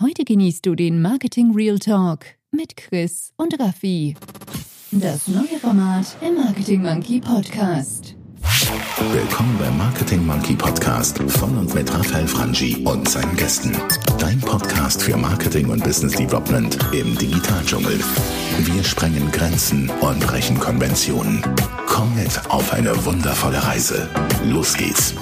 Heute genießt du den Marketing Real Talk mit Chris und Raffi. Das neue Format im Marketing Monkey Podcast. Willkommen beim Marketing Monkey Podcast von und mit Raphael Frangi und seinen Gästen. Dein Podcast für Marketing und Business Development im Digitaldschungel. Wir sprengen Grenzen und brechen Konventionen. Komm mit auf eine wundervolle Reise. Los geht's.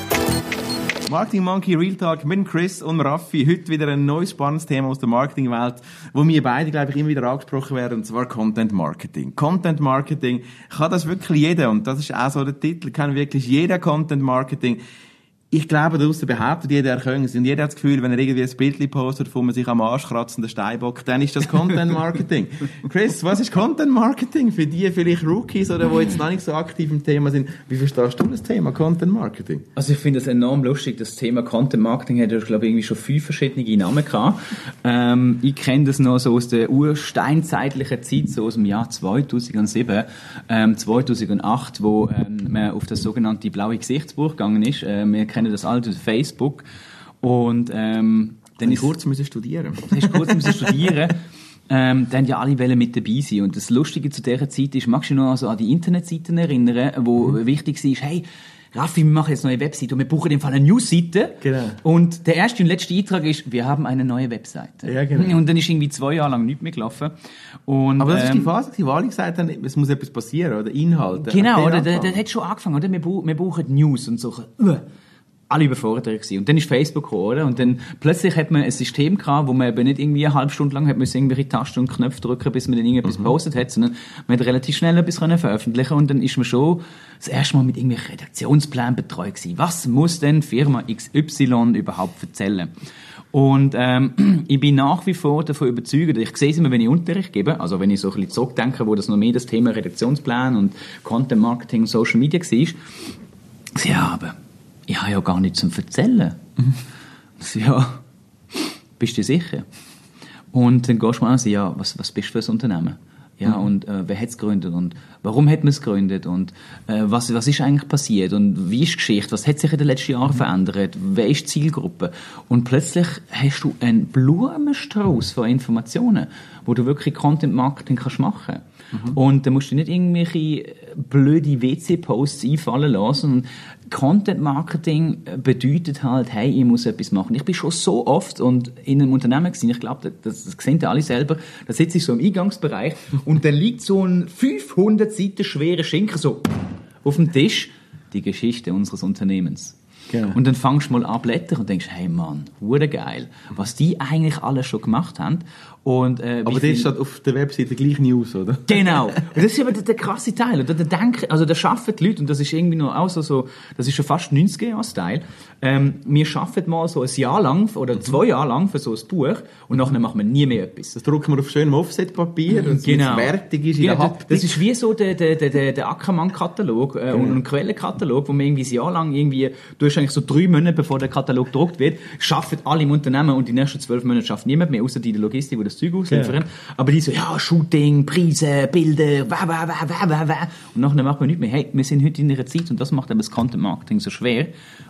Marketing Monkey Real Talk mit Chris und Raffi. Heute wieder ein neues spannendes Thema aus der Marketingwelt, wo wir beide, glaube ich, immer wieder angesprochen werden, und zwar Content Marketing. Content Marketing kann das wirklich jeder, und das ist auch so der Titel, kann wirklich jeder Content Marketing ich glaube, draussen behauptet jeder, er könne es. Und jeder hat das Gefühl, wenn er irgendwie ein Bild postet, wo man sich am Arsch kratzt und den Steinbock, dann ist das Content Marketing. Chris, was ist Content Marketing für die vielleicht Rookies oder die jetzt noch nicht so aktiv im Thema sind? Wie verstehst du das Thema Content Marketing? Also ich finde es enorm lustig. Das Thema Content Marketing hat ja, glaube ich, irgendwie schon fünf verschiedene Namen gehabt. Ähm, ich kenne das noch so aus der ursteinzeitlichen Zeit, so aus dem Jahr 2007, ähm, 2008, wo ähm, man auf das sogenannte blaue Gesichtsbuch gegangen ist. Äh, kennen das alte Facebook. Und ähm, dann ist kurz müssen studieren. Hast kurz müssen studieren. Ähm, dann ja alle Wellen mit dabei sein. Und das Lustige zu dieser Zeit ist, magst du dich noch also an die Internetseiten erinnern, wo mhm. wichtig war, hey, Raffi, wir machen jetzt eine neue Webseite und wir brauchen in dem Fall eine Newsseite. Genau. Und der erste und letzte Eintrag ist, wir haben eine neue Webseite. Ja, genau. Und dann ist irgendwie zwei Jahre lang nichts mehr gelaufen. Und, Aber das ähm, ist die ähm, Phase, die alle gesagt haben, es muss etwas passieren, oder Inhalte. Genau, oder? Der, der, der hat schon angefangen, oder? Wir, wir brauchen News und so. Alle überfordert gewesen. Und dann ist Facebook gekommen, oder? Und dann plötzlich hat man ein System gehabt, wo man eben nicht irgendwie eine halbe Stunde lang hat müssen irgendwelche Tasten und Knöpfe drücken, bis man dann irgendetwas mhm. postet hat, sondern man hat relativ schnell etwas können veröffentlichen und dann ist man schon das erste Mal mit irgendwelchen Redaktionsplänen betreut gewesen. Was muss denn Firma XY überhaupt erzählen? Und ähm, ich bin nach wie vor davon überzeugt, ich sehe es immer, wenn ich Unterricht gebe, also wenn ich so ein bisschen zurückdenke, wo das noch mehr das Thema Redaktionsplan und Content Marketing, Social Media war, sie haben ich habe ja gar nichts zum Erzählen. Mhm. So, ja, bist du sicher? Und dann gehst du mal an, ja, was, was bist du für ein Unternehmen? Ja, mhm. und äh, wer hat es gegründet und warum hat man es gegründet und äh, was, was ist eigentlich passiert und wie ist die Geschichte, was hat sich in den letzten Jahren mhm. verändert, wer ist die Zielgruppe? Und plötzlich hast du einen Blumenstrauß von Informationen, wo du wirklich Content Marketing kannst machen Mhm. Und da musst du nicht irgendwelche blöde WC-Posts einfallen lassen. Und Content Marketing bedeutet halt, hey, ich muss etwas machen. Ich bin schon so oft und in einem Unternehmen gesehen, ich glaube, das, das sehen alle selber, da sitze ich so im Eingangsbereich und da liegt so ein 500 Seiten schwerer Schinken so auf dem Tisch, die Geschichte unseres Unternehmens. Genau. Und dann fangst du mal an blättern und denkst, hey Mann, wurde geil, was die eigentlich alles schon gemacht haben. Und, äh, aber das steht auf der Webseite gleich News, oder? Genau. Und das ist aber der, der krasse Teil. Oder der denken, also der schaffen die Leute, und das ist irgendwie noch auch so, so das ist schon fast 90er-Jahre-Style. Ähm, wir schaffen mal so ein Jahr lang oder zwei Jahre lang für so ein Buch und nachher machen wir nie mehr etwas. Das drucken wir auf schönem Offset-Papier und genau. fertig ist genau, in der Haptik. Das ist wie so der, der, der, der Ackermann-Katalog äh, genau. und ein Quellenkatalog, wo man irgendwie ein Jahr lang irgendwie, du hast eigentlich so drei Monate, bevor der Katalog gedruckt wird, schaffen alle im Unternehmen und die nächsten zwölf Monate schafft niemand mehr, außer die Logistik, die das Zeug ausliefern. Ja. Aber die so, ja, Shooting, Preise, Bilder, wah, wah, wah, wah, wah, wah. Und nachher macht man nicht mehr. Hey, wir sind heute in einer Zeit und das macht eben das Content Marketing so schwer,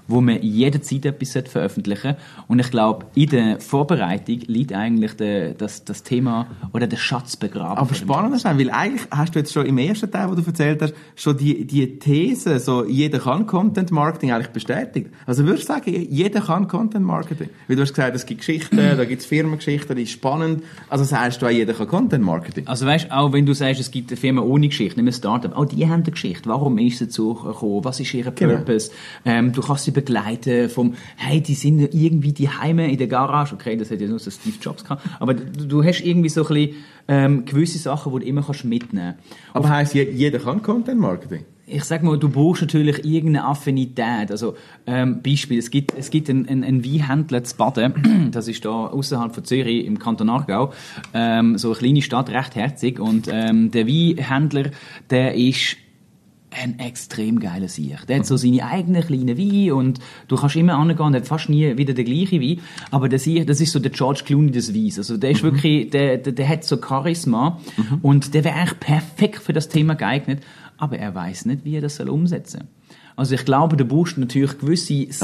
wo man jederzeit etwas veröffentlichen Und ich glaube, in der Vorbereitung liegt eigentlich der, das, das Thema oder der Schatz begraben. Aber spannend ist, weil eigentlich hast du jetzt schon im ersten Teil, wo du erzählt hast, schon die, die These, so jeder kann Content Marketing eigentlich bestätigt. Also würdest du sagen, jeder kann Content Marketing? Weil du hast gesagt, es gibt Geschichten, da gibt es Firmengeschichten, die ist spannend. Also sagst du auch, jeder kann Content Marketing? Also weißt, auch wenn du sagst, es gibt eine Firma ohne Geschichte, nicht ein Startup, auch die haben eine Geschichte. Warum ist sie dazu gekommen? Was ist ihr genau. Purpose? Genau. Ähm, du kannst sie begleiten vom, hey, die sind irgendwie die Heime in der Garage. Okay, das hat ja nur so Steve Jobs gehabt. Aber du, du hast irgendwie so ein bisschen, ähm, gewisse Sachen, die du immer kannst mitnehmen kannst. Aber heisst, jeder kann Content Marketing? Ich sag mal, du brauchst natürlich irgendeine Affinität. Also ähm, Beispiel: Es gibt es gibt einen, einen, einen Weinhändler zu Baden, das ist da außerhalb von Zürich im Kanton Aargau, ähm, so eine kleine Stadt, recht herzig. Und ähm, der Weinhändler, der ist ein extrem geiler Sieg. Der hat so seine eigenen kleinen Wein und du kannst immer angehen, der hat fast nie wieder der gleiche Wein, aber der Sieg, das ist so der George Clooney des Weins. Also der ist mhm. wirklich, der, der, der, hat so Charisma mhm. und der wäre eigentlich perfekt für das Thema geeignet, aber er weiß nicht, wie er das soll umsetzen. Also ich glaube, du brauchst natürlich gewisse Skills.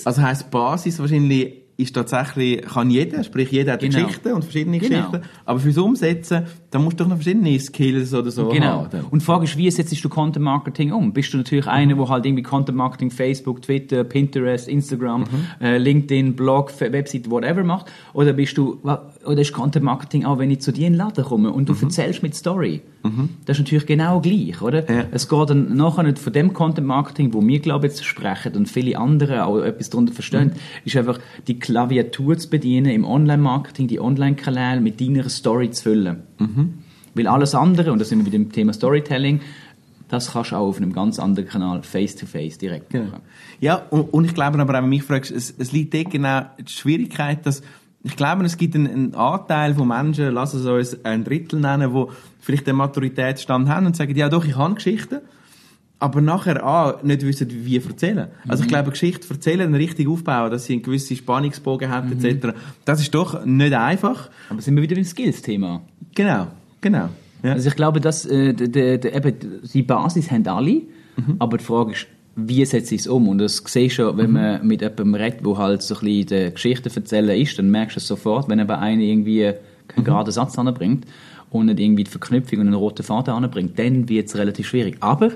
Okay. Also heisst Basis wahrscheinlich ist tatsächlich, kann jeder, sprich jeder hat Genau. Geschichten und verschiedene Genau. Geschichten, aber fürs Umsetzen, da musst du doch noch verschiedene Skills oder so Genau. haben. Und die Frage ist, wie setzt du Content Marketing um? Bist du natürlich einer, der halt irgendwie Content Marketing Facebook, Twitter, Pinterest, Instagram, äh, LinkedIn, Blog, Website, whatever macht? Oder bist du, oder ist Content Marketing auch, wenn ich zu dir in den Laden komme und du erzählst mit Story? Das ist natürlich genau gleich, oder? Ja. Es geht dann nachher nicht von dem Content Marketing, wo wir, glaube ich, jetzt sprechen und viele andere auch etwas darunter verstehen, ist einfach die Klaviatur zu bedienen im Online-Marketing, die Online-Kanäle mit deiner Story zu füllen. Weil alles andere, und da sind wir wieder im Thema Storytelling, das kannst du auch auf einem ganz anderen Kanal face-to-face direkt Genau. machen. Ja, und, und ich glaube aber auch, wenn du mich fragst, es, es liegt dort genau die Schwierigkeit, dass ich glaube, es gibt einen, einen Anteil von Menschen, lass es uns ein Drittel nennen, die vielleicht den Maturitätsstand haben und sagen, ja doch, ich habe Geschichten, aber nachher ah, nicht wissen, wie erzählen. Also ich glaube, eine Geschichte erzählen, richtig aufbauen, dass sie einen gewissen Spannungsbogen hat, etc., das ist doch nicht einfach. Aber sind wir wieder im Skills-Thema. Genau, genau. Ja. Also ich glaube, dass äh, de, de, eben, die Basis haben alle, aber die Frage ist, wie setze ich es um? Und das siehst du schon, wenn man mit jemandem redet, der halt so ein bisschen die Geschichte erzählen ist, dann merkst du es sofort, wenn aber einer irgendwie keinen geraden Satz anbringt und nicht irgendwie die Verknüpfung und einen roten Faden anbringt, dann wird es relativ schwierig. Aber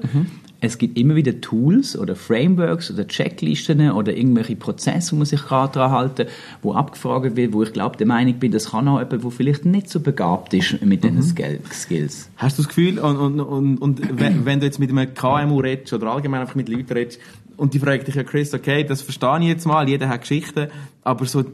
es gibt immer wieder Tools oder Frameworks oder Checklisten oder irgendwelche Prozesse, wo man sich gerade daran halten, wo abgefragt wird, wo ich glaube, der Meinung bin, das kann auch jemand, der vielleicht nicht so begabt ist mit diesen Skill- Skills. Hast du das Gefühl, und, und, und, und wenn, wenn du jetzt mit einem KMU redest oder allgemein einfach mit Leuten redest, und die fragen dich ja, Chris, okay, das verstehe ich jetzt mal, jeder hat Geschichten, aber so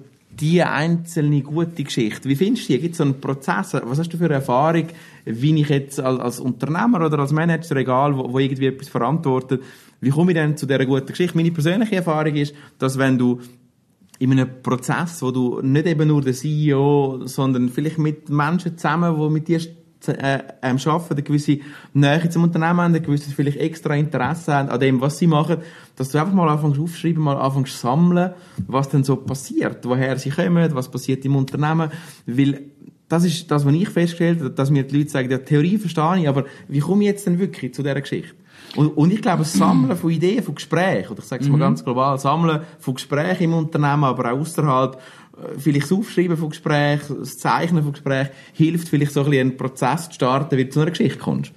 die einzelne gute Geschichte, wie findest du die? Gibt es so einen Prozess? Was hast du für eine Erfahrung, wie ich jetzt als, als Unternehmer oder als Manager, egal, wo, wo irgendwie etwas verantwortet, wie komme ich denn zu dieser guten Geschichte? Meine persönliche Erfahrung ist, dass wenn du in einem Prozess, wo du nicht eben nur der CEO, sondern vielleicht mit Menschen zusammen, die mit dir äh, ähm, arbeiten, eine gewisse Nähe zum Unternehmen haben, ein gewisses vielleicht extra Interesse haben an dem, was sie machen, dass du einfach mal anfängst aufschreiben, mal anfängst sammeln, was denn so passiert, woher sie kommen, was passiert im Unternehmen, weil das ist das, was ich festgestellt habe, dass mir die Leute sagen, ja, Theorie verstehe ich, aber wie komme ich jetzt denn wirklich zu dieser Geschichte? Und, und ich glaube, das Sammeln von Ideen, von Gesprächen, oder ich sage es mal ganz global, Sammeln von Gesprächen im Unternehmen, aber auch außerhalb, äh, vielleicht das Aufschreiben von Gesprächen, das Zeichnen von Gesprächen, hilft vielleicht so ein bisschen einen Prozess zu starten, wie du zu einer Geschichte kommst.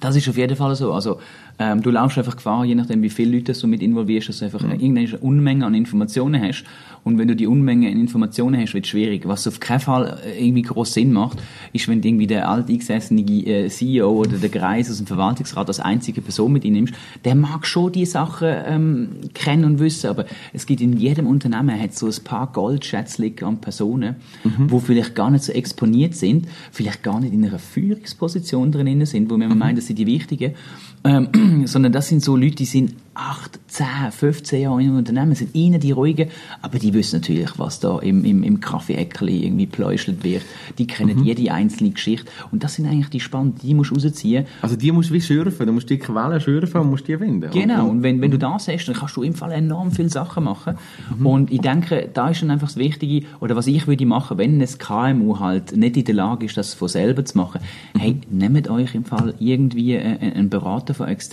Das ist auf jeden Fall so. Also, ähm, du laufst einfach Gefahr, je nachdem, wie viele Leute du mit involvierst, dass du einfach mhm. irgendeine Unmenge an Informationen hast. Und wenn du die Unmenge an Informationen hast, wird es schwierig. Was auf keinen Fall äh, irgendwie groß Sinn macht, ist, wenn du irgendwie der alteingesessene äh, CEO oder der Greis aus dem Verwaltungsrat als einzige Person mit ihm nimmst. Der mag schon die Sachen ähm, kennen und wissen, aber es gibt in jedem Unternehmen hat so ein paar Goldschätzchen an Personen, mhm. wo vielleicht gar nicht so exponiert sind, vielleicht gar nicht in einer Führungsposition drinnen sind, wo man mhm. meint, das sind die Wichtigen, ähm, sondern das sind so Leute, die sind 8, 10, 15 Jahre im Unternehmen, sind ihnen die ruhigen, aber die wissen natürlich, was da im, im, im Kaffeeäckli irgendwie pläuschelt wird. Die kennen mhm. jede einzelne Geschichte und das sind eigentlich die spannenden, die musst du rausziehen. Also die musst du wie schürfen, du musst die Quellen schürfen und musst die finden. Genau, und wenn, wenn du das hast, dann kannst du im Fall enorm viele Sachen machen mhm. und ich denke, da ist dann einfach das Wichtige, oder was ich würde machen, wenn ein KMU halt nicht in der Lage ist, das von selber zu machen, mhm. hey, nehmt euch im Fall irgendwie einen Berater von extern,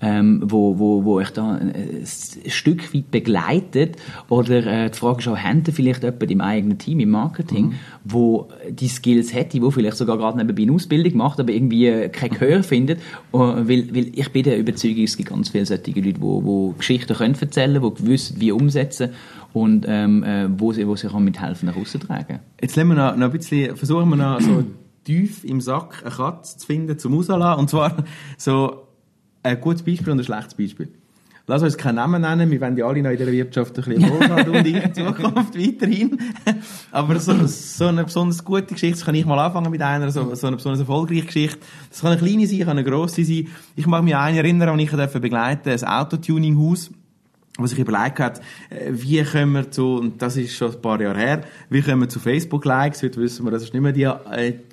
ähm, wo, wo, wo euch da ein, ein Stück weit begleitet oder äh, die Frage ist auch, haben vielleicht jemand im eigenen Team, im Marketing, mhm. wo die Skills hätte, wo vielleicht sogar gerade nebenbei eine Ausbildung macht, aber irgendwie äh, kein Gehör findet, weil, weil ich bin der Überzeugung, es gibt ganz viele solche Leute, wo, wo Geschichten können erzählen, die wissen, wie umsetzen und ähm, äh, wo sie, wo sie auch mithelfen, nach außen tragen. Jetzt wir noch, noch ein bisschen, versuchen wir noch so tief im Sack eine Katze zu finden zum Rauslassen. Und zwar so ein gutes Beispiel und ein schlechtes Beispiel. Lass uns keinen Namen nennen, wir wollen ja alle noch in dieser Wirtschaft ein bisschen wohlhaben und in Zukunft weiterhin. Aber so, so eine besonders gute Geschichte, das kann ich mal anfangen mit einer, so, so eine besonders erfolgreiche Geschichte. Das kann eine kleine sein, kann eine grosse sein. Ich mag mich an eine erinnern, und ich begleiten, ein Autotuning-Haus was sich überlegt hat, wie können wir zu, und das ist schon ein paar Jahre her, wie können wir zu Facebook-Likes, heute wissen wir, das ist nicht mehr die,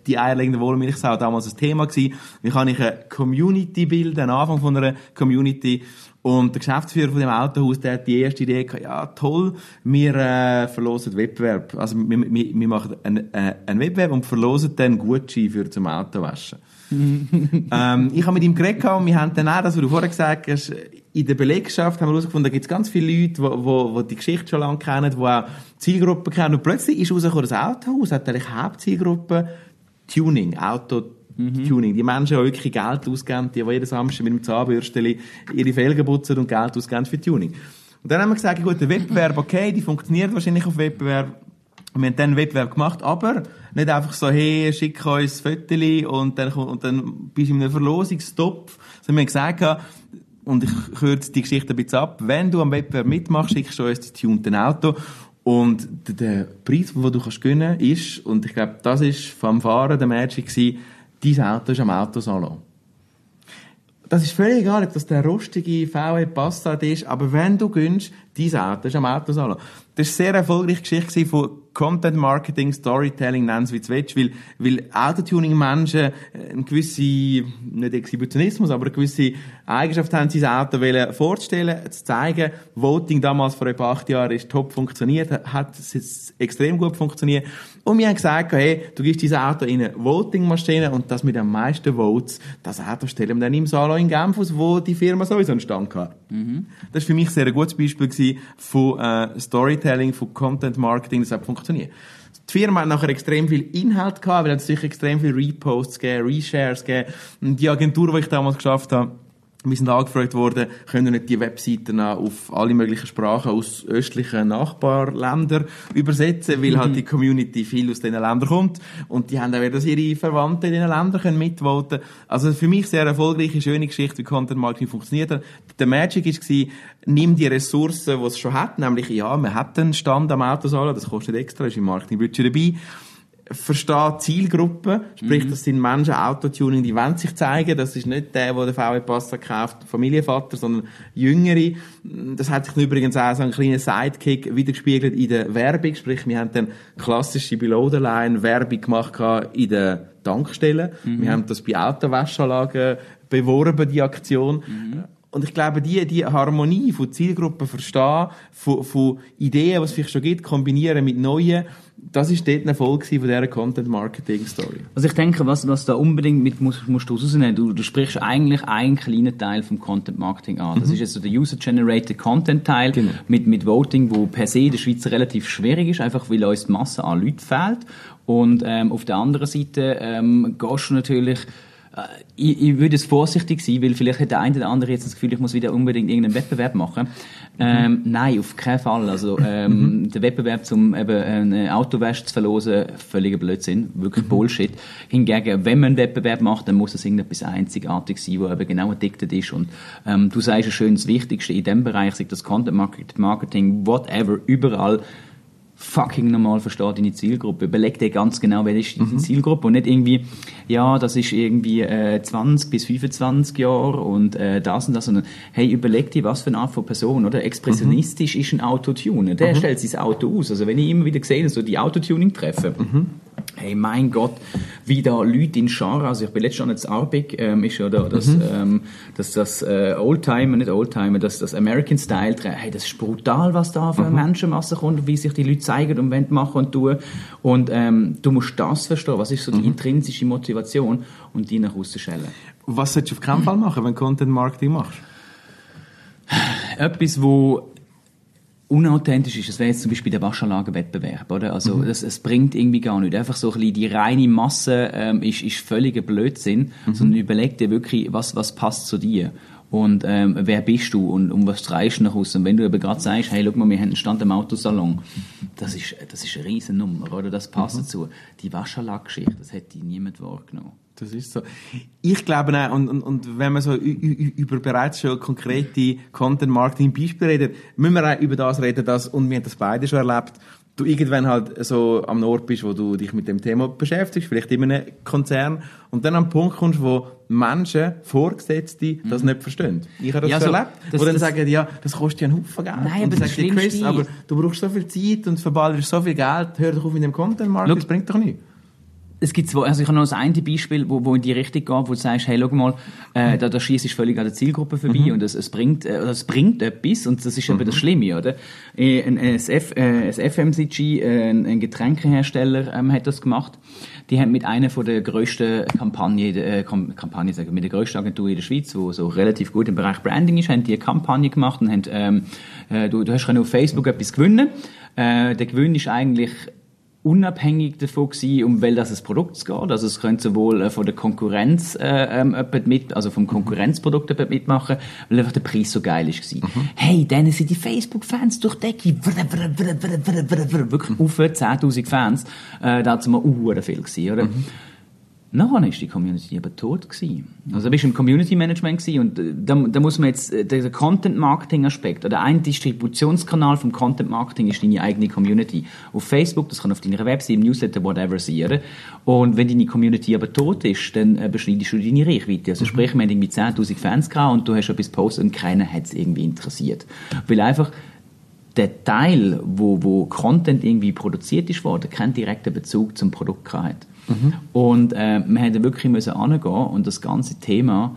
die eierlegende Wohlmilchsau, damals ein Thema gewesen, wie kann ich eine Community bilden, einen Anfang von einer Community, und der Geschäftsführer von dem Autohaus, der hat die erste Idee gehabt, ja toll, wir äh, verlosen Wettbewerb, also wir, wir, wir machen einen, äh, einen Wettbewerb und verlosen dann Gutschein für zum Autowaschen. ähm, ich habe mit ihm geredet und wir haben dann auch, das, was du vorher gesagt hast, in der Belegschaft haben wir herausgefunden, da gibt es ganz viele Leute, die wo, wo die Geschichte schon lange kennen, die auch Zielgruppen kennen. Und plötzlich ist rausgekommen, das Autohaus hat eigentlich Hauptzielgruppe Tuning, Auto Tuning. Die Menschen, die wirklich Geld ausgeben, die, die jeden Samstag mit dem Zahnbürstchen ihre Felgen putzen und Geld ausgeben für Tuning. Und dann haben wir gesagt, gut, der Wettbewerb, okay, die funktioniert wahrscheinlich auf Wettbewerb. Wir haben dann einen Wettbewerb gemacht, aber nicht einfach so, hey, schick uns ein Foto und dann, und dann bist du in einem Verlosungstopf. Sondern wir haben gesagt, und ich kürze die Geschichte ein bisschen ab, wenn du am Wettbewerb mitmachst, schickst du uns das tunte Auto. Und der, der Preis, den du kannst gewinnen ist, und ich glaube, das ist vom Fahren der Magic dein Auto ist am Autosalon. Das ist völlig egal, ob das der rostige VW Passat ist, aber wenn du gönnst, dein Auto ist am Autosalon. Das war eine sehr erfolgreiche Geschichte von Content Marketing, Storytelling, nennen es wie du willst, weil, weil Autotuning-Menschen eine gewisse, nicht Exhibitionismus, aber eine gewisse Eigenschaft haben, sein Auto vorzustellen, zu zeigen. Voting damals vor etwa acht Jahren ist top funktioniert, hat es extrem gut funktioniert. Und wir haben gesagt, hey, du gibst dieses Auto in eine Voting-Maschine und das mit den meisten Votes, das Auto stellen wir dann im Salon in Genf aus, wo die Firma sowieso entstanden hat. Mhm. Das war für mich sehr ein gutes Beispiel von äh, Storytelling, von Content Marketing, das hat funktioniert. Die Firma hat nachher extrem viel Inhalt gehabt, weil es sicher extrem viel Reposts gegeben, Reshares gegeben. Und die Agentur, die ich damals geschafft habe, wir sind angefragt worden, können nicht die Webseiten auf alle möglichen Sprachen aus östlichen Nachbarländern übersetzen, weil halt die Community viel aus diesen Ländern kommt. Und die haben auch wieder, dass ihre Verwandten in diesen Ländern können mitvoten Also für mich sehr erfolgreiche, schöne Geschichte, wie Content Marketing funktioniert hat. Der Magic war, nimm die Ressourcen, die es schon hat, nämlich, ja, man hat einen Stand am Autosalon, das kostet extra, ist im Marketingbudget dabei versteht Zielgruppen, sprich, mhm. das sind Menschen, Autotuning, die wollen sich zeigen, das ist nicht der, der den VW Passat kauft, Familienvater, sondern Jüngere. Das hat sich übrigens auch so ein kleiner Sidekick wiedergespiegelt in der Werbung, sprich, wir haben dann klassische Below-the-Line Werbung gemacht in den Tankstellen. Mhm. Wir haben das bei Autowäschanlagen beworben, die Aktion. Mhm. Und ich glaube, die, die Harmonie von Zielgruppen verstehen, von, von Ideen, was es vielleicht schon gibt, kombinieren mit neuen, das ist dort ein Erfolg von dieser Content-Marketing-Story. Also ich denke, was, was da unbedingt mit musst, musst du rausnehmen, du, du sprichst eigentlich einen kleinen Teil vom Content-Marketing an. Das mhm. ist jetzt so der User-Generated Content-Teil genau. mit, mit Voting, wo per se in der Schweiz relativ schwierig ist, einfach weil uns die Masse an Leuten fehlt. Und ähm, auf der anderen Seite ähm, gehst du natürlich ich, ich würde es vorsichtig sein, weil vielleicht hat der eine oder andere jetzt das Gefühl, ich muss wieder unbedingt irgendeinen Wettbewerb machen. Ähm, mhm. nein, auf keinen Fall. Also ähm, mhm. der Wettbewerb zum eben eine Autowäsche zu verlosen, völliger Blödsinn, wirklich mhm. Bullshit. Hingegen, wenn man einen Wettbewerb macht, dann muss es irgendetwas einzigartig sein, wo eben genau addicted ist. Und ähm, du sagst ja schön, das Wichtigste in dem Bereich, sei das Content Marketing, whatever, überall fucking normal versteht deine Zielgruppe. Überleg dir ganz genau, wer ist deine mhm. Zielgruppe und nicht irgendwie, ja, das ist irgendwie äh, 20 bis 25 Jahre und äh, das und das, sondern hey, überleg dir, was für eine Art von Person, oder? Expressionistisch mhm. ist ein Autotuner. Der mhm. stellt sein Auto aus. Also wenn ich immer wieder sehe, so die Autotuning treffe, mhm. Hey, mein Gott, wie da Leute in Schar, also ich bin letztes Jahr jetzt Arbig, ähm, ist ja da, das, mhm. ähm, das, das äh, Oldtimer, nicht Oldtimer, das, das American Style, hey, das ist brutal, was da für mhm. Menschenmasse kommt, wie sich die Leute zeigen und wollen machen und tun. Und ähm, du musst das verstehen, was ist so die mhm. intrinsische Motivation und die nach außen schellen. Was solltest du auf keinen Fall machen, wenn du Content Marketing machst? Etwas, wo unauthentisch ist. Das wäre jetzt zum Beispiel der Waschanlagenwettbewerb, oder? Also, mhm. das, es bringt irgendwie gar nicht. Einfach so ein bisschen die reine Masse ähm, ist, ist völliger Blödsinn, mhm. sondern überleg dir wirklich, was, was passt zu dir. Und ähm, wer bist du und um was treibst du nach außen? Und wenn du eben gerade sagst, hey, schau mal, wir haben einen Stand im Autosalon, das ist, das ist eine riesen Nummer, oder? Das passt mhm. dazu. Die Waschanlagengeschichte, das hätte niemand wahrgenommen. Das ist so. Ich glaube auch, und, und, und wenn man so über bereits schon konkrete Content-Marketing-Beispiele redet, müssen wir auch über das reden, dass, und wir haben das beide schon erlebt, du irgendwann halt so am Ort bist, wo du dich mit dem Thema beschäftigst, vielleicht in einem Konzern, und dann am Punkt kommst, wo Menschen, Vorgesetzte, das mhm. nicht verstehen. Ich habe das, ja, so erlebt, das, wo dann das, sagen, ja, das kostet ja einen Haufen Geld. Nein, aber das sagt Chris, aber du brauchst so viel Zeit und verballerst so viel Geld, hör doch auf mit dem Content-Marketing, das bringt doch nichts. Es gibt zwei, also ich habe noch das eine Beispiel, wo, wo in die Richtung geht, wo du sagst, hey, schau mal, äh, da, da schießt ist völlig an der Zielgruppe vorbei und es, es bringt, äh, es bringt etwas und das ist eben das Schlimme, oder? Äh, Ein, ein, äh, ein FMCG, äh, ein, Getränkehersteller, ähm, hat das gemacht. Die haben mit einer von der grössten Kampagne, äh, Kam- Kampagne, sagen mit der grössten Agentur in der Schweiz, wo so relativ gut im Bereich Branding ist, haben die eine Kampagne gemacht und haben, ähm, äh, du, du hast auf Facebook etwas gewinnen. Äh, der Gewinn ist eigentlich unabhängig davon gewesen, um welches Produkt es geht. Also es könnte sowohl äh, von der Konkurrenz äh, ähm, mit, also vom Konkurrenzprodukt jemand mitmachen, weil einfach der Preis so geil ist gewesen. Hey, dann sind die Facebook-Fans durch die Decke, wirklich auf 10'000 Fans, äh, da hat es mal uh, viel gewesen, oder? Nachher ist die Community aber tot gewesen. Also bist du im Community Management gewesen und äh, da, da muss man jetzt, äh, der Content Marketing Aspekt oder ein Distributionskanal vom Content Marketing ist deine eigene Community. Auf Facebook, das kann auf deiner Website, im Newsletter, whatever sein, oder? Und wenn deine Community aber tot ist, dann äh, beschneidest du deine Reichweite. Also sprich, wir haben irgendwie 10'000 Fans gehabt und du hast etwas gepostet und keiner hat es irgendwie interessiert. Weil einfach der Teil, wo, wo Content irgendwie produziert ist worden, keinen direkten Bezug zum Produkt gehabt hat. Und äh, wir hätten wirklich müssen angehen und das ganze Thema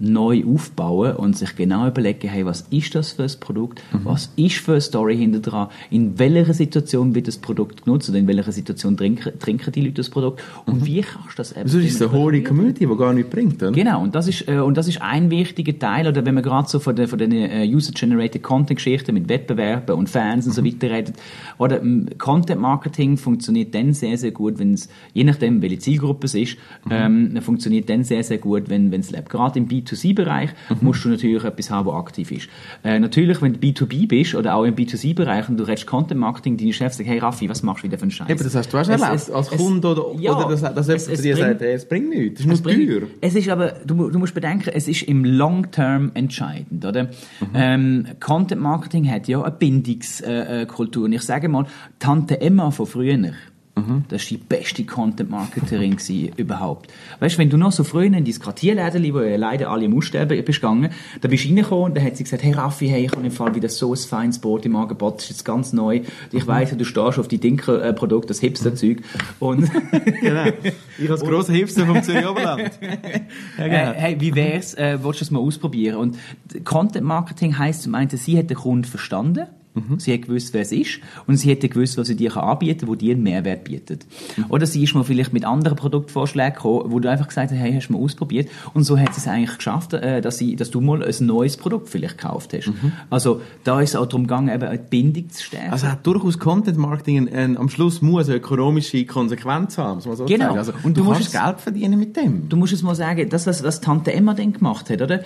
neu aufbauen und sich genau überlegen, hey, was ist das für ein Produkt, was ist für eine Story hinter dran, in welcher Situation wird das Produkt genutzt oder in welcher Situation trinken, trinken die Leute das Produkt und wie kannst du das eben Sonst ist es eine hohe Community, die gar nichts bringt. Oder? Genau, und das ist, äh, und das ist ein wichtiger Teil, oder wenn man gerade so von den, von den äh, User-Generated Content-Geschichten mit Wettbewerben und Fans und so weiter redet, oder ähm, Content-Marketing funktioniert dann sehr, sehr gut, wenn es, je nachdem, welche Zielgruppe es ist, ähm, funktioniert dann sehr, sehr gut, wenn es lebt. Gerade im B2C-Bereich musst du natürlich etwas haben, was aktiv ist. Äh, natürlich, wenn du B2B bist, oder auch im B2C-Bereich, und du redest Content-Marketing, deine Chefs sagen, hey Raffi, was machst du wieder für einen Scheiß? Eben, das hast du auch Es- erlebt, es- als es- Kunde oder, ja, oder dass, dass es- jemand es dir bringt- sagt, hey, es bringt nichts, das ist es nur teuer. Es ist aber, du, du musst bedenken, es ist im Long Term entscheidend, oder? Ähm, Content Marketing hat ja eine Bindungskultur. Äh, Kultur. und ich sage mal, Tante Emma von früher, das war die beste Content-Marketerin überhaupt. Weißt du, wenn du noch so früher in dein Quartierläden, wo ja leider alle im Aussterben bist gegangen, da bist du reingekommen und dann hat sie gesagt, hey Raffi, hey, ich habe im Fall wieder so ein feines Brot im Angebot, das ist jetzt ganz neu. Ich weiss, du stehst auf die Dinkel-Produkte, das Hipster-Zeug. Und genau. Ich als grosser Hipster vom Zürich Oberland. Äh, hey, wie wär's, äh, willst du das mal ausprobieren? Und Content Marketing heisst zum einen, sie hat den Kunden verstanden. Sie hat gewusst, wer es ist. Und sie hätte gewusst, was sie dir anbieten kann, wo dir einen Mehrwert bietet. Oder sie ist mal vielleicht mit anderen Produktvorschlägen gekommen, wo du einfach gesagt hast, hey, hast du mal ausprobiert? Und so hat sie es eigentlich geschafft, äh, dass, sie, dass du mal ein neues Produkt vielleicht gekauft hast. Also, da ist es auch darum gegangen, eben eine Bindung zu stärken. Also hat durchaus Content Marketing ein, ein, am Schluss muss eine ökonomische Konsequenz haben, muss man so Genau. sagen. Also, Und du, du musst Geld verdienen mit dem. Du musst es mal sagen, das, was, was Tante Emma dann gemacht hat, oder?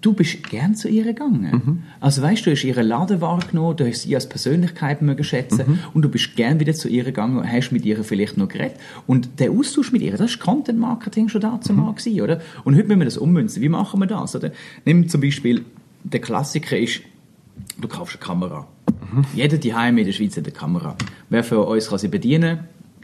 Du bist gern zu ihr gegangen. Also weißt du, du hast ihre Laden wahrgenommen, du hast sie als Persönlichkeit mögen schätzen und du bist gern wieder zu ihr gegangen und hast mit ihr vielleicht noch geredet. Und der Austausch mit ihr, das ist Content Marketing schon dazu mal gewesen, oder? Und heute müssen wir das ummünzen. Wie machen wir das, oder? Nimm zum Beispiel, der Klassiker ist, du kaufst eine Kamera. Jeder daheim in der Schweiz hat eine Kamera. Wer von uns kann sie bedienen?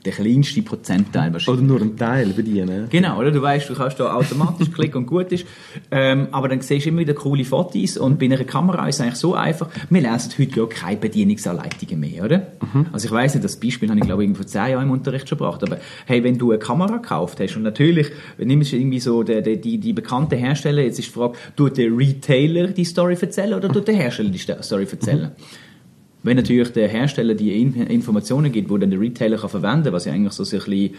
Der kleinste Prozentteil wahrscheinlich. Oder nur einen Teil bedienen. Genau, oder? Du weißt, du kannst da automatisch klicken und gut ist. Ähm, aber dann siehst du immer wieder coole Fotos und bei einer Kamera ist es eigentlich so einfach. Wir lesen heute ja keine Bedienungsanleitungen mehr, oder? Also ich weiss nicht, das Beispiel habe ich glaube ich vor zehn Jahren im Unterricht schon gebracht. Aber hey, wenn du eine Kamera gekauft hast und natürlich nimmst du irgendwie so die, die, die, die bekannte Hersteller, jetzt ist die Frage, tut der Retailer die Story erzählen oder tut der Hersteller die Story erzählen? Wenn natürlich der Hersteller die In Informationen gibt, die dann der Retailer kann verwenden kann, was ja eigentlich so ein bisschen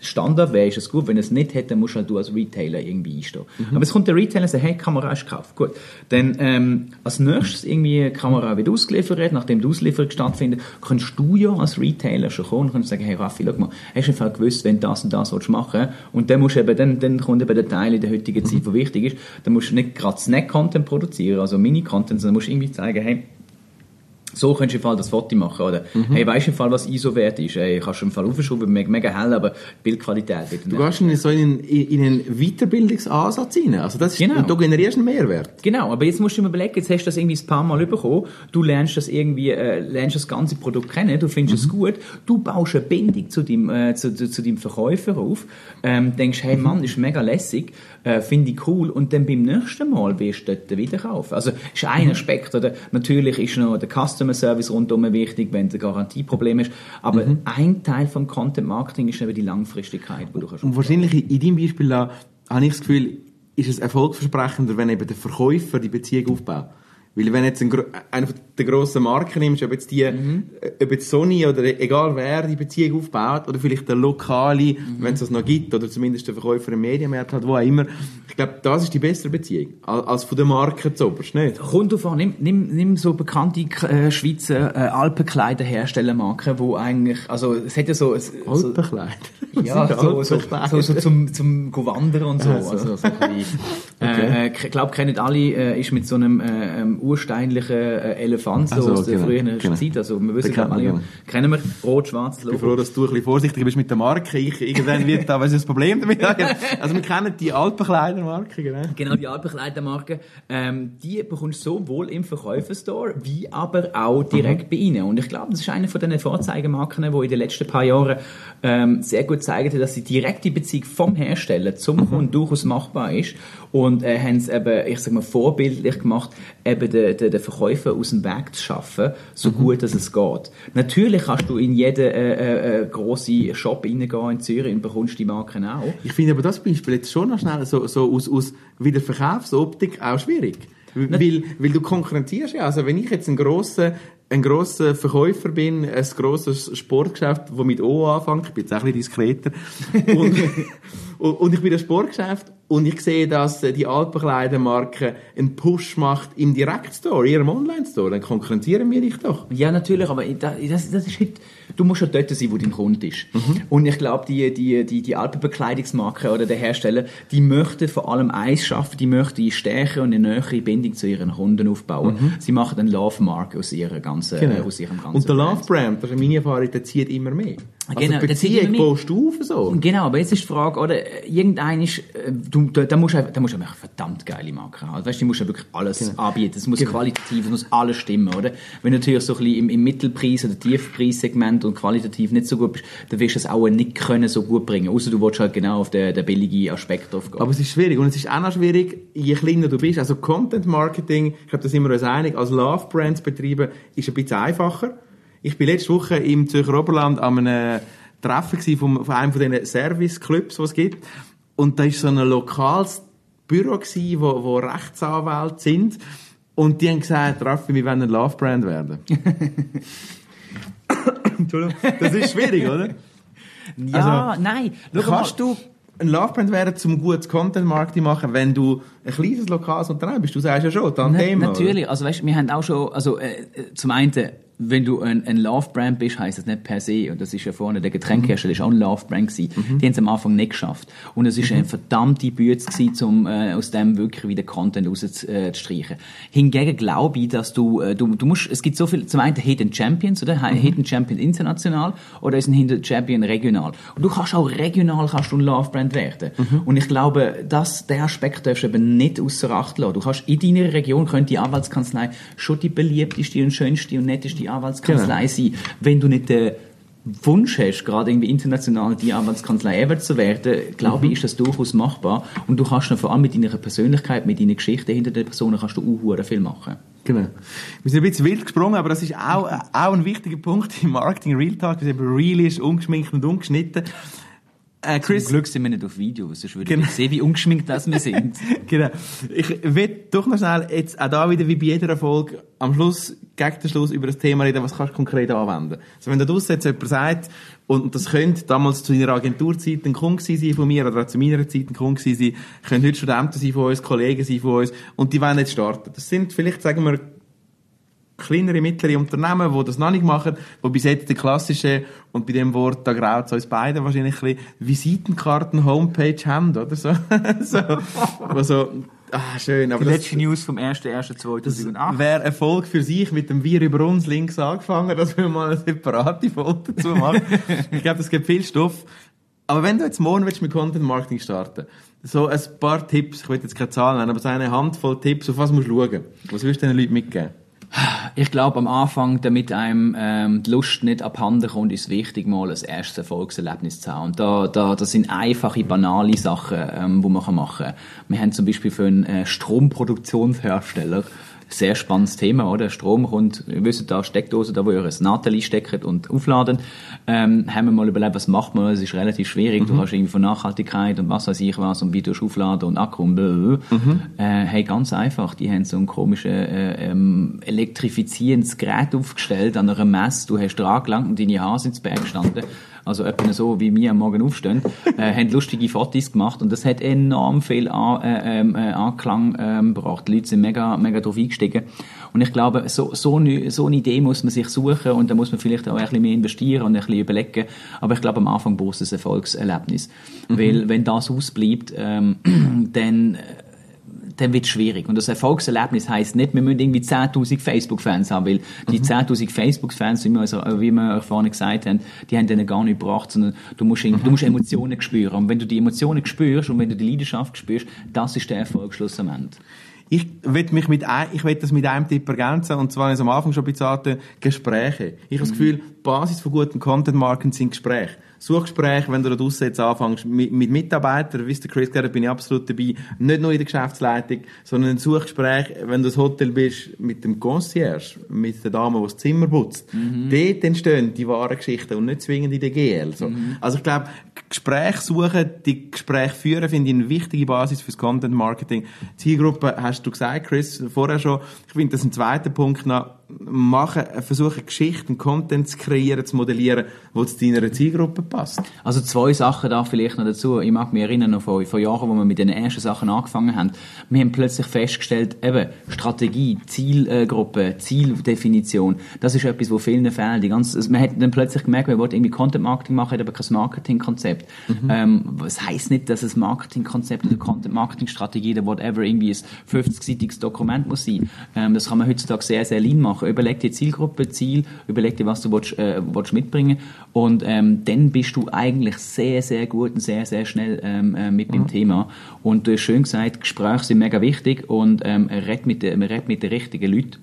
Standard wäre, ist es gut. Wenn er es nicht hat, dann musst halt du als Retailer irgendwie einstehen. Aber es kommt der Retailer und sagt, hey, Kamera ist gekauft. Gut. Dann, ähm, als nächstes irgendwie die Kamera wird ausgeliefert, nachdem die Auslieferung stattfindet, kannst du ja als Retailer schon kommen und kannst sagen, hey Raffi, schau mal, hast du im Fall gewusst, wenn du das und das willst machen willst, und dann musst du eben, dann, dann kommt eben der Teil in der heutigen Zeit, der wichtig ist, dann musst du nicht gerade Snack-Content produzieren, also Mini-Content, sondern musst irgendwie zeigen, hey, so könntest du im Fall das Foto machen, oder? Hey, weißt du im Fall, was ISO wert ist? Hey, kannst du im Fall aufschrauben, mega, mega hell, aber Bildqualität wird Du gehst in so in, in, in einen Weiterbildungsansatz rein. Also das ist, Genau. und du generierst einen Mehrwert. Genau, aber jetzt musst du dir überlegen, jetzt hast du das irgendwie ein paar Mal bekommen, du lernst das irgendwie, äh, lernst das ganze Produkt kennen, du findest es gut, du baust eine Bindung zu deinem, äh, zu, zu, zu deinem Verkäufer auf, ähm, denkst, hey Mann, ist mega lässig, äh, finde ich cool, und dann beim nächsten Mal wirst du dort wieder kaufen. Also, ist ein Aspekt, oder? Natürlich ist noch der Customer Service rundum wichtig, wenn du ein Garantieproblem hast. Aber Mhm. ein Teil vom Content Marketing ist eben die Langfristigkeit, die du kannst. Und wahrscheinlich in deinem Beispiel da, habe ich das Gefühl, ist es erfolgsversprechender, wenn eben der Verkäufer die Beziehung aufbaut. Weil wenn jetzt ein, von den grossen Marken nimmst, ob jetzt die, Mhm. äh, ob jetzt Sony oder egal wer die Beziehung aufbaut, oder vielleicht der Lokale, Mhm. wenn es das noch gibt, oder zumindest der Verkäufer im Medienmarkt hat, wo auch immer. Ich glaube, das ist die bessere Beziehung, als, von der Marke zu oberst, nicht? Kommt drauf an, nimm, nimm, nimm so bekannte äh, Schweizer äh, Alpenkleiderherstellermarken, wo eigentlich, also es hat ja so... So, Alpenkleider. ja, so, so, Alpenkleider. so, so zum, zum wandern und so. Ah, so. Also, so bisschen, äh, äh, ich glaube, kennen alle, äh, ist mit so einem äh, ähm, ursteinlichen äh, Elefant so Ah, so, aus der genau, früheren genau. Zeit. Also wir wissen, alle, man, kennen wir, rot-schwarz Ich bin froh, dass du ein bisschen vorsichtig bist mit der Marke. Ich, irgendwann wird da, was ist das Problem damit? Also wir kennen die Alpenkleidermarke, genau. Genau, die Alpenkleidermarke, ähm, die bekommst du sowohl im Verkäuferstore, wie aber auch direkt bei ihnen. Und ich glaube, das ist eine von den Vorzeigemarken, die in den letzten paar Jahren ähm, sehr gut zeigen, dass die direkte Beziehung vom Hersteller zum Kunden durchaus machbar ist. Und äh, haben es eben, ich sag mal, vorbildlich gemacht, eben den, den, den Verkäufer aus dem Weg zu schaffen, so gut dass es geht. Natürlich kannst du in jeden äh, äh, äh, grossen Shop reingehen in Zürich und bekommst die Marken auch. Ich finde aber das Beispiel jetzt schon noch schnell so, so aus, aus wieder Verkaufsoptik auch schwierig. Weil, weil du konkurrenzierst ja. Also wenn ich jetzt ein grosser, ein grosser Verkäufer bin, ein grosses Sportgeschäft, das mit O anfängt, ich bin jetzt auch ein bisschen diskreter, und, und, ich bin ein Sportgeschäft und ich sehe, dass die Alpenkleidermarke einen Push macht im Direktstore, in ihrem Online-Store, dann konkurrenzieren wir dich doch. Ja, natürlich, aber da- das, das ist halt, du musst ja dort sein, wo dein Kunde ist. Mhm. Und ich glaube, die, die, die, die Alpenbekleidungsmarke oder der Hersteller, die möchten vor allem eins schaffen, die möchten eine Stärke und eine nähere Bindung zu ihren Kunden aufbauen. Sie machen einen Love-Mark aus, ihrer ganzen, äh, aus ihrem ganzen Mhm. Und der Brand. Love Brand, das ist meine Erfahrung, der zieht immer mehr. Also Genau, die der Beziehung baust du auf so. Genau, aber jetzt ist die Frage, oder, irgendein ist, äh, du, da, musst du, einfach- da musst du einfach eine verdammt geile Marke haben. Weißt du, musst ja wirklich alles Genau. anbieten. Es muss qualitativ, es muss alles stimmen, oder? Wenn du natürlich so ein bisschen im, im Mittelpreis- oder Tiefpreissegment und qualitativ nicht so gut bist, dann wirst du es auch nicht können so gut bringen. Außer du willst halt genau auf den, den billigen Aspekt drauf gehen. Aber es ist schwierig. Und es ist auch noch schwierig, je kleiner du bist. Also Content Marketing, ich glaube, da sind wir uns einig, als Love Brands betreiben, ist ein bisschen einfacher. Ich bin letzte Woche im Zürcher Oberland an einem Treffen gewesen von, einem von diesen Service-Clubs, die es gibt. Und da ist so ein lokales Büro gewesen, wo, wo Rechtsanwälte sind. Und die haben gesagt, Raffi, wir wollen ein Love Brand werden. Entschuldigung. Das ist schwierig, oder? ja, also, nein. Schau. Kannst du ein Love Brand werden, zum gutes Content Marketing machen, wenn du ein kleines lokales Unternehmen bist? Du sagst ja schon, dann Na, natürlich, also weißt, wir haben auch schon, also äh, äh, zum einen, wenn du ein, ein Love-Brand bist, heisst das nicht per se, und das ist ja vorne, der Getränkehersteller ist auch ein Love-Brand gewesen, die haben es am Anfang nicht geschafft. Und es ist eine verdammte Bütze gewesen, um äh, aus dem wirklich wieder Content rauszustreichen. Hingegen glaube ich, dass du, äh, du, du musst, es gibt so viel, zum einen Hidden Champions, oder? Hidden Champion international, oder ist ein Hidden Champion regional. Und du kannst auch regional kannst du ein Love-Brand werden. Und ich glaube, dass der Aspekt darfst du eben nicht außer Acht lassen. Du kannst in deiner Region könnte die Anwaltskanzlei schon die beliebteste und schönste und netteste Anwaltskanzlei sein, wenn du nicht den Wunsch hast, gerade irgendwie international die Anwaltskanzlei ever zu werden, glaube ich, ist das durchaus machbar. Und du kannst dann vor allem mit deiner Persönlichkeit, mit deiner Geschichte hinter der Person, kannst du auch viel machen. Genau. Wir sind ein bisschen wild gesprungen, aber das ist auch, auch ein wichtiger Punkt im Marketing Real Talk, dass eben real ist, ungeschminkt und ungeschnitten. Äh, Chris, Zum Glück sind wir nicht auf Video, sonst würde Genau. ich sehen, wie ungeschminkt das wir sind. genau. Ich will doch noch schnell jetzt auch da wieder wie bei jeder Folge am Schluss, gegen den Schluss über das Thema reden, was kannst du konkret anwenden. Also wenn da draussen jetzt jemand sagt, und das könnte damals zu deiner Agenturzeit ein Kunde sein von mir, oder auch zu meiner Zeit ein Kunde sein, können heute Studenten sein von uns, Kollegen sein von uns, und die wollen jetzt starten. Das sind vielleicht, sagen wir, kleinere, mittlere Unternehmen, die das noch nicht machen, die bis jetzt die klassische, und bei dem Wort, da graut es uns beiden wahrscheinlich ein bisschen, Visitenkarten, Homepage haben, oder so. so. Also, ah, schön, aber Die das, letzte News vom 1.1.2008. wäre Erfolg für sich mit dem Wir über uns links angefangen, dass wir mal eine separate Folge dazu machen. ich glaube, das gibt viel Stoff. Aber wenn du jetzt morgen willst mit Content Marketing starten, so ein paar Tipps, ich will jetzt keine Zahlen nennen, aber so eine Handvoll Tipps, auf was musst du schauen? Was willst du den Leuten mitgeben? Ich glaube, am Anfang, damit einem ähm, die Lust nicht abhanden kommt, ist es wichtig, mal ein erstes Erfolgserlebnis zu haben. Und da, da, das sind einfache, banale Sachen, ähm, die man machen kann. Wir haben zum Beispiel für einen äh, Stromproduktionshersteller sehr spannendes Thema, oder? Strom kommt, ihr wisst da Steckdose, da wo ihr ein Nathalie steckt und aufladen. Ähm, haben wir mal überlegt, was macht man? Es ist relativ schwierig. Du hast irgendwie von Nachhaltigkeit und was weiß ich was und wie du aufladen und Akku und blablabla. Äh, hey, ganz einfach. Die haben so ein komisches äh, ähm, elektrifizierendes Gerät aufgestellt an einer Messe. Du hast dran gelangt und deine Haare sind ins Berg gestanden. Also etwa so, wie wir am Morgen aufstehen, äh, haben lustige Fotos gemacht und das hat enorm viel an, äh, ähm, äh, Anklang ähm, gebracht. Die Leute sind mega, mega drauf eingestiegen. Und ich glaube, so, so, eine, so eine Idee muss man sich suchen und da muss man vielleicht auch ein bisschen mehr investieren und ein bisschen überlegen. Aber ich glaube, am Anfang braucht es ein Erfolgserlebnis. Weil, wenn das ausbleibt, ähm, dann, dann wird es schwierig. Und das Erfolgserlebnis heisst nicht, wir müssen irgendwie 10.000 Facebook-Fans haben, weil die 10.000 Facebook-Fans, wie wir, also, wir vorhin gesagt haben, die haben denen gar nicht gebracht, sondern du musst, irgendwie- du musst Emotionen spüren. Und wenn du die Emotionen spürst und wenn du die Leidenschaft spürst, das ist der Erfolg schlussendlich. Ich will mich mit ein, ich will das mit einem Tipp ergänzen, und zwar, am Anfang schon ein bisschen sagte, Gespräche. Ich habe das Gefühl, die Basis von guten Content-Marken sind Gespräche. Suchgespräche, wenn du da draussen jetzt anfängst, mit, mit Mitarbeitern, wie es der Chris gesagt hat, bin ich absolut dabei, nicht nur in der Geschäftsleitung, sondern ein Suchgespräch, wenn du das Hotel bist, mit dem Concierge, mit der Dame, die das Zimmer putzt. Dort entstehen die wahren Geschichten und nicht zwingend in der GL. So. Also ich glaube, Gespräche suchen, die Gespräche führen, finde ich eine wichtige Basis fürs Content Marketing. Zielgruppe hast du gesagt, Chris, vorher schon. Ich finde, das ist ein zweiter Punkt noch. Machen, versuchen Geschichten, Content zu kreieren, zu modellieren, wo zu deiner Zielgruppe passt. Also zwei Sachen da vielleicht noch dazu. Ich mag mich erinnern noch vor, Jahren, wo wir mit den ersten Sachen angefangen haben. Wir haben plötzlich festgestellt, eben Strategie, Zielgruppe, Zieldefinition, das ist etwas, wo vielen fehlt. Die ganze, man hat dann plötzlich gemerkt, wir wollten irgendwie Content Marketing machen, hat aber kein Marketingkonzept. Ähm, das heisst nicht, dass es Marketingkonzept oder Content Marketing Strategie oder whatever irgendwie ein 50-seitiges Dokument muss sein. Ähm, das kann man heutzutage sehr, sehr lean machen. Überleg dir Zielgruppe, Ziel, überleg dir, was du willst, äh, willst mitbringen und ähm, dann bist du eigentlich sehr, sehr gut und sehr, sehr schnell ähm, äh, mit dem Thema. Und du hast schön gesagt, Gespräche sind mega wichtig und ähm, red mit, den- man redet mit den richtigen Leuten.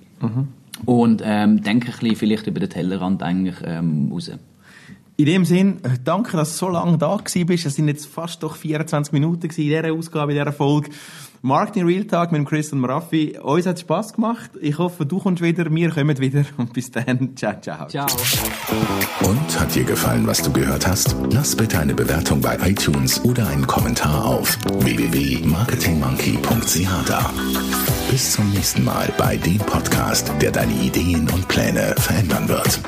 Und ähm, denke ein bisschen vielleicht über den Tellerrand eigentlich ähm, raus. In dem Sinn, äh, danke, dass du so lange da gewesen bist. Es sind jetzt fast doch 24 Minuten gewesen in dieser Ausgabe, in dieser Folge. Marketing Real Talk mit Chris und Raffi. Uns hat Spass gemacht. Ich hoffe, du kommst wieder, wir kommen wieder. Und bis dann, ciao, ciao. Ciao. Und hat dir gefallen, was du gehört hast? Lass bitte eine Bewertung bei iTunes oder einen Kommentar auf www.marketingmonkey.ch da. Bis zum nächsten Mal bei dem Podcast, der deine Ideen und Pläne verändern wird.